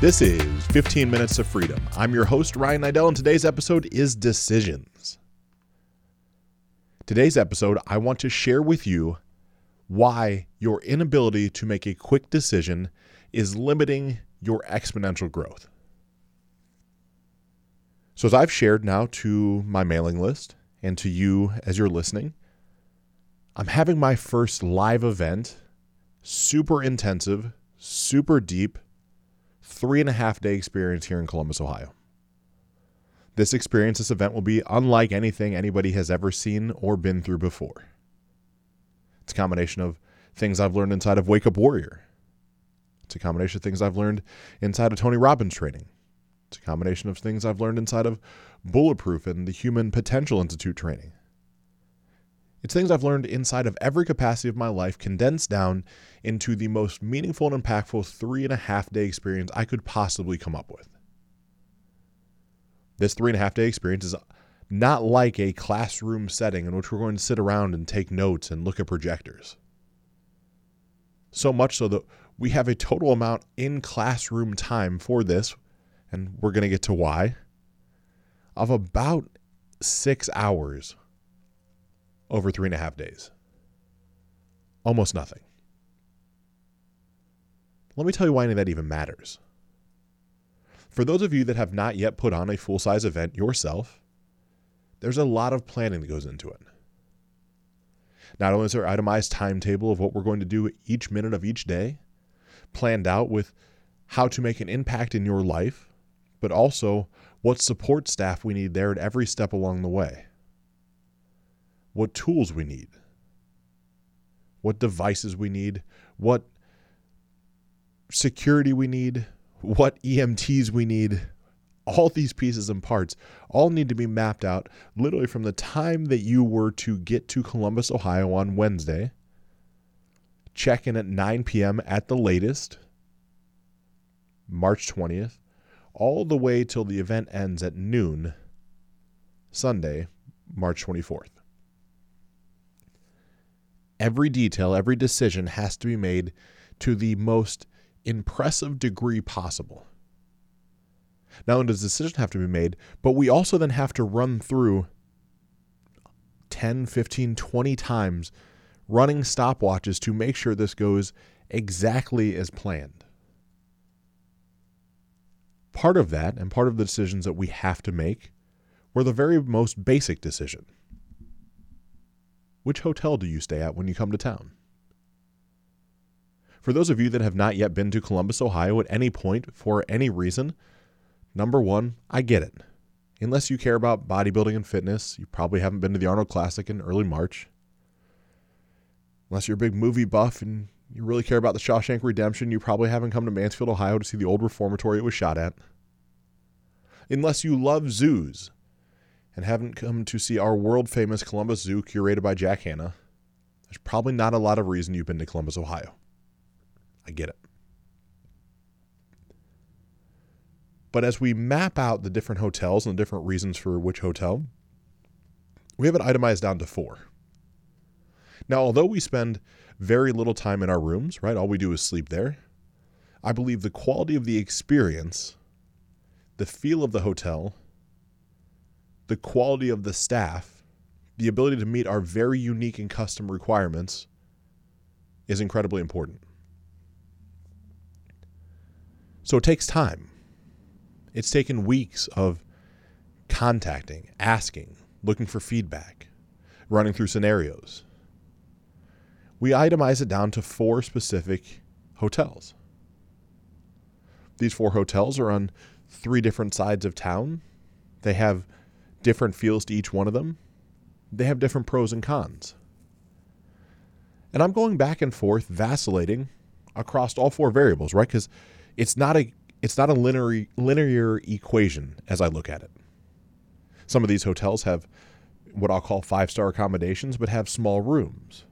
This is 15 Minutes of Freedom. I'm your host, Ryan Niddel, and today's episode is Decisions. Today's episode, I want to share with you why your inability to make a quick decision is limiting your exponential growth. So, as I've shared now to my mailing list and to you as you're listening, I'm having my first live event, super intensive, super deep three and a half day experience here in Columbus, Ohio. This experience, this event will be unlike anything anybody has ever seen or been through before. It's a combination of things I've learned inside of Wake Up Warrior. It's a combination of things I've learned inside of Tony Robbins training. It's a combination of things I've learned inside of Bulletproof and the Human Potential Institute training. It's things I've learned inside of every capacity of my life, condensed down into the most meaningful and impactful three and a half day experience I could possibly come up with. This three and a half day experience is not like a classroom setting in which we're going to sit around and take notes and look at projectors. So much so that we have a total amount in classroom time for this, and we're going to get to why, of about six hours over three and a half days. Almost nothing. Let me tell you why any of that even matters. For those of you that have not yet put on a full size event yourself, there's a lot of planning that goes into it. Not only is there an itemized timetable of what we're going to do each minute of each day, planned out with how to make an impact in your life, but also what support staff we need there at every step along the way what tools we need, what devices we need, what security we need, what EMTs we need. All these pieces and parts all need to be mapped out literally from the time that you were to get to Columbus, Ohio on Wednesday, check in at 9 p.m. at the latest, March 20th, all the way till the event ends at noon, Sunday, March 24th every detail, every decision has to be made to the most impressive degree possible. Not only does the decision have to be made, but we also then have to run through 10, 15, 20 times running stopwatches to make sure this goes exactly as planned. Part of that, and part of the decisions that we have to make, were the very most basic decision which hotel do you stay at when you come to town? For those of you that have not yet been to Columbus, Ohio at any point for any reason, number one, I get it. Unless you care about bodybuilding and fitness, you probably haven't been to the Arnold Classic in early March. Unless you're a big movie buff and you really care about the Shawshank Redemption, you probably haven't come to Mansfield, Ohio to see the old reformatory it was shot at. Unless you love zoos and haven't come to see our world famous Columbus Zoo curated by Jack Hanna, there's probably not a lot of reason you've been to Columbus, Ohio. I get it. But as we map out the different hotels and the different reasons for which hotel, we have it itemized down to four. Now, although we spend very little time in our rooms, right? All we do is sleep there. I believe the quality of the experience, the feel of the hotel, the quality of the staff, the ability to meet our very unique and custom requirements is incredibly important. So it takes time. It's taken weeks of contacting, asking, looking for feedback, running through scenarios. We itemize it down to four specific hotels. These four hotels are on three different sides of town. They have different feels to each one of them. They have different pros and cons. And I'm going back and forth, vacillating across all four variables, right? Because it's not a it's not a linear linear equation as I look at it. Some of these hotels have what I'll call five star accommodations, but have small rooms.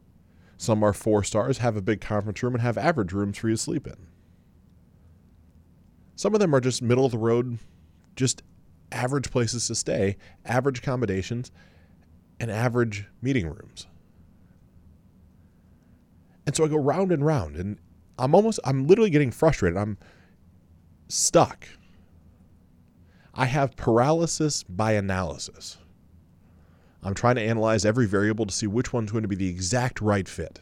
Some are four stars, have a big conference room, and have average rooms for you to sleep in. Some of them are just middle of the road, just average places to stay, average accommodations, and average meeting rooms. And so I go round and round, and I'm almost, I'm literally getting frustrated. I'm stuck. I have paralysis by analysis. I'm trying to analyze every variable to see which one's going to be the exact right fit.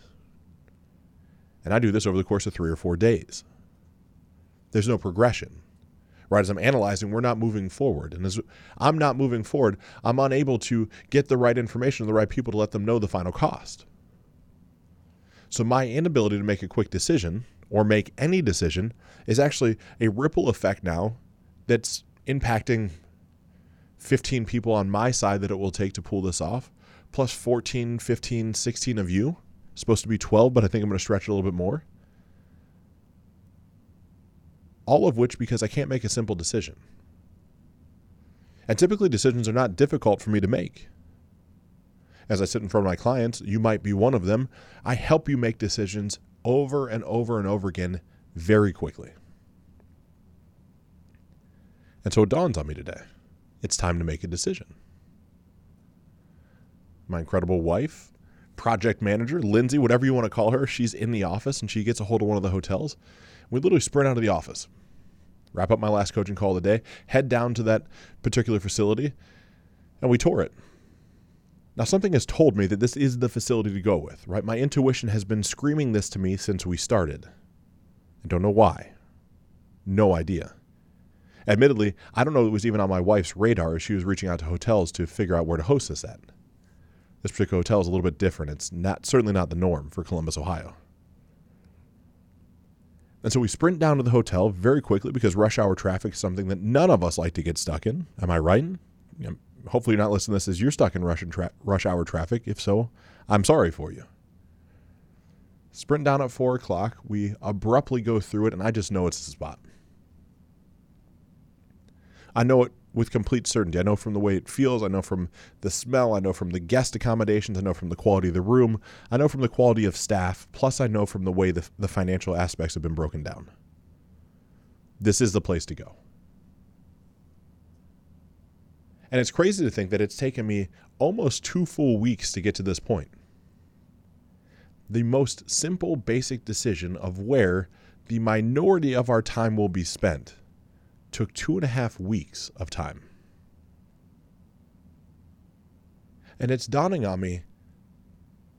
And I do this over the course of three or four days. There's no progression. Right as I'm analyzing, we're not moving forward. And as I'm not moving forward, I'm unable to get the right information to the right people to let them know the final cost. So my inability to make a quick decision or make any decision is actually a ripple effect now that's impacting 15 people on my side that it will take to pull this off, plus 14, 15, 16 of you. Supposed to be 12, but I think I'm going to stretch it a little bit more. All of which because I can't make a simple decision. And typically, decisions are not difficult for me to make. As I sit in front of my clients, you might be one of them. I help you make decisions over and over and over again very quickly. And so it dawns on me today it's time to make a decision. My incredible wife, project manager, Lindsay, whatever you want to call her, she's in the office and she gets a hold of one of the hotels. We literally sprint out of the office, wrap up my last coaching call of the day, head down to that particular facility, and we tour it. Now, something has told me that this is the facility to go with, right? My intuition has been screaming this to me since we started. I don't know why. No idea. Admittedly, I don't know it was even on my wife's radar as she was reaching out to hotels to figure out where to host this at. This particular hotel is a little bit different. It's not certainly not the norm for Columbus, Ohio. And so we sprint down to the hotel very quickly because rush hour traffic is something that none of us like to get stuck in. Am I right? hopefully, you're not listening to this as you're stuck in rush, tra- rush hour traffic. If so, I'm sorry for you. Sprint down at four o'clock. We abruptly go through it, and I just know it's the spot. I know it with complete certainty. I know from the way it feels. I know from the smell. I know from the guest accommodations. I know from the quality of the room. I know from the quality of staff. Plus, I know from the way the, the financial aspects have been broken down. This is the place to go. And it's crazy to think that it's taken me almost two full weeks to get to this point. The most simple, basic decision of where the minority of our time will be spent took two and a half weeks of time. And it's dawning on me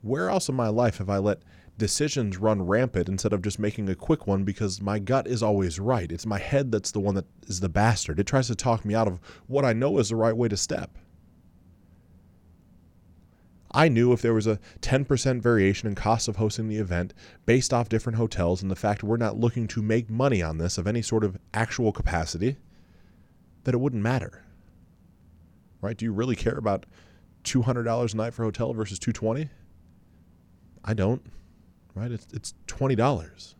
where else in my life have I let decisions run rampant instead of just making a quick one because my gut is always right? It's my head that's the one that is the bastard. It tries to talk me out of what I know is the right way to step. I knew if there was a 10% variation in cost of hosting the event based off different hotels and the fact we're not looking to make money on this of any sort of actual capacity, that it wouldn't matter. Right? Do you really care about $200 a night for hotel versus 220? I don't. Right? It's it's $20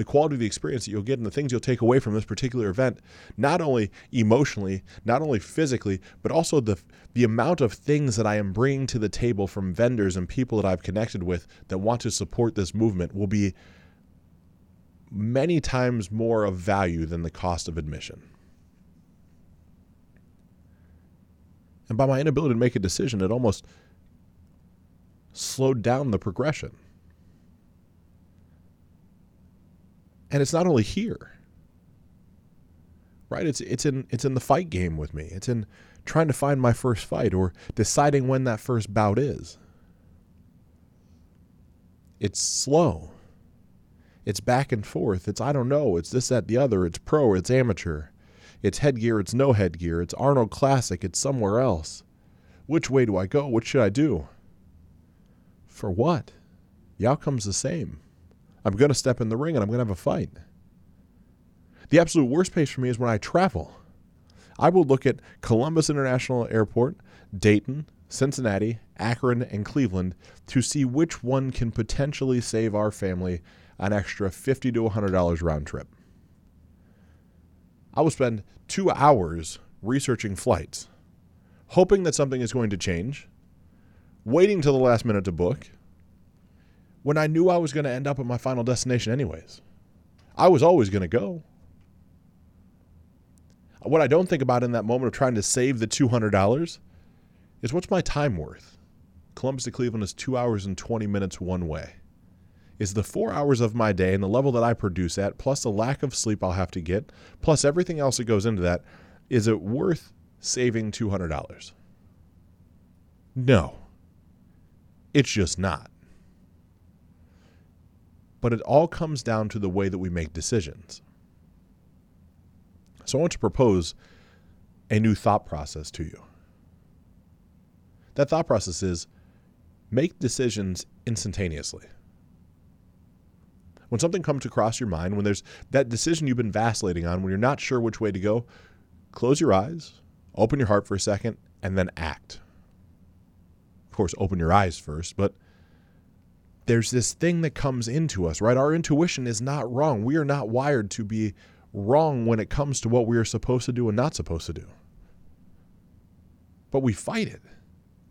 the quality of the experience that you'll get and the things you'll take away from this particular event, not only emotionally, not only physically, but also the the amount of things that I am bringing to the table from vendors and people that I've connected with that want to support this movement will be many times more of value than the cost of admission. And by my inability to make a decision, it almost slowed down the progression. And it's not only here. Right? It's it's in it's in the fight game with me. It's in trying to find my first fight or deciding when that first bout is. It's slow. It's back and forth. It's I don't know. It's this, that, the other. It's pro. It's amateur. It's headgear. It's no headgear. It's Arnold Classic. It's somewhere else. Which way do I go? What should I do? For what? The outcome's the same. I'm going to step in the ring and I'm going to have a fight. The absolute worst pace for me is when I travel. I will look at Columbus International Airport, Dayton, Cincinnati, Akron, and Cleveland to see which one can potentially save our family an extra 50 to $100 round trip. I will spend two hours researching flights, hoping that something is going to change, waiting till the last minute to book, when I knew I was going to end up at my final destination anyways. I was always going to go. What I don't think about in that moment of trying to save the $200 is what's my time worth? Columbus to Cleveland is two hours and 20 minutes one way. is the four hours of my day and the level that I produce at, plus the lack of sleep I'll have to get, plus everything else that goes into that, is it worth saving $200? No, it's just not. But it all comes down to the way that we make decisions. So I want to propose a new thought process to you. That thought process is make decisions instantaneously when something comes across your mind, when there's that decision you've been vacillating on, when you're not sure which way to go, close your eyes, open your heart for a second, and then act. Of course, open your eyes first, but there's this thing that comes into us, right? Our intuition is not wrong. We are not wired to be wrong when it comes to what we are supposed to do and not supposed to do. But we fight it.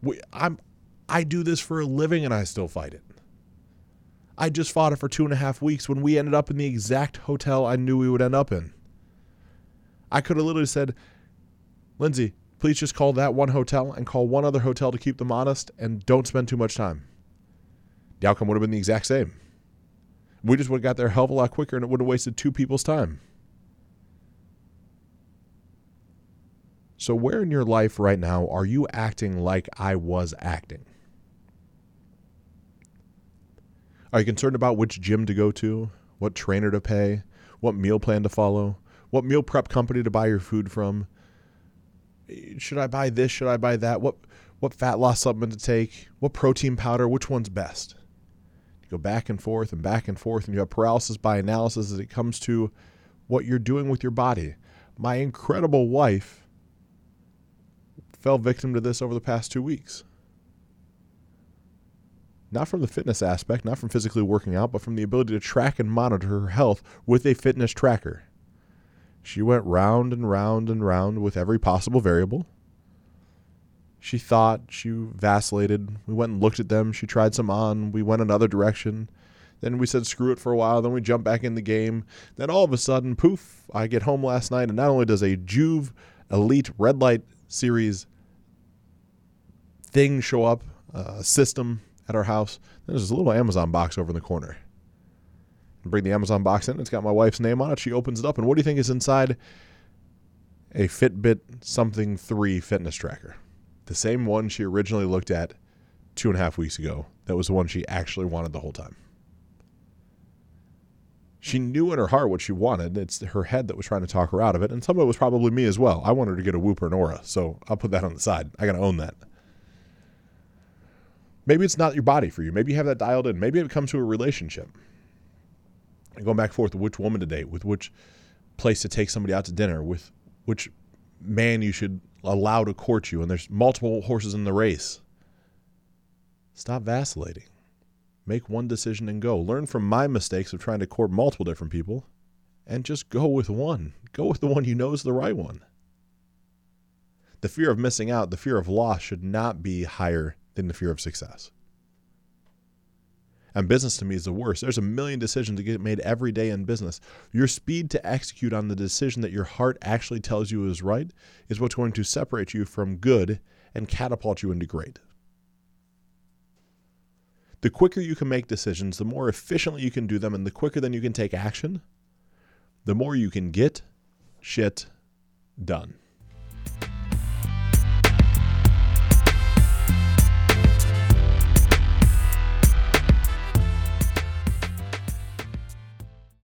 We, I'm, I do this for a living and I still fight it. I just fought it for two and a half weeks when we ended up in the exact hotel I knew we would end up in. I could have literally said, Lindsay, please just call that one hotel and call one other hotel to keep them honest and don't spend too much time. The outcome would have been the exact same. We just would have got there a hell of a lot quicker and it would have wasted two people's time. So, where in your life right now are you acting like I was acting? Are you concerned about which gym to go to, what trainer to pay, what meal plan to follow, what meal prep company to buy your food from? Should I buy this? Should I buy that? What what fat loss supplement to take? What protein powder? Which one's best? Go back and forth and back and forth, and you have paralysis by analysis as it comes to what you're doing with your body. My incredible wife fell victim to this over the past two weeks not from the fitness aspect, not from physically working out, but from the ability to track and monitor her health with a fitness tracker. She went round and round and round with every possible variable. She thought, she vacillated. We went and looked at them. She tried some on. We went another direction. Then we said screw it for a while. Then we jumped back in the game. Then all of a sudden, poof, I get home last night, and not only does a Joovv Elite Red Light Series thing show up, uh, system at our house. There's this little Amazon box over in the corner. I bring the Amazon box in. It's got my wife's name on it. She opens it up, and what do you think is inside? A Fitbit something three fitness tracker, the same one she originally looked at two and a half weeks ago. That was the one she actually wanted the whole time. She knew in her heart what she wanted. It's her head that was trying to talk her out of it, and some of it was probably me as well. I wanted her to get a Whoop or an Oura, so I'll put that on the side. I got to own that. Maybe it's not your body for you. Maybe you have that dialed in. Maybe it comes to a relationship. And going back and forth with which woman to date, with which place to take somebody out to dinner, with which man you should allow to court you, and there's multiple horses in the race. Stop vacillating. Make one decision and go. Learn from my mistakes of trying to court multiple different people and just go with one. Go with the one you know is the right one. The fear of missing out, the fear of loss should not be higher than the fear of success. And business to me is the worst. There's a million decisions to get made every day in business. Your speed to execute on the decision that your heart actually tells you is right is what's going to separate you from good and catapult you into great. The quicker you can make decisions, the more efficiently you can do them, and the quicker then you can take action, the more you can get shit done.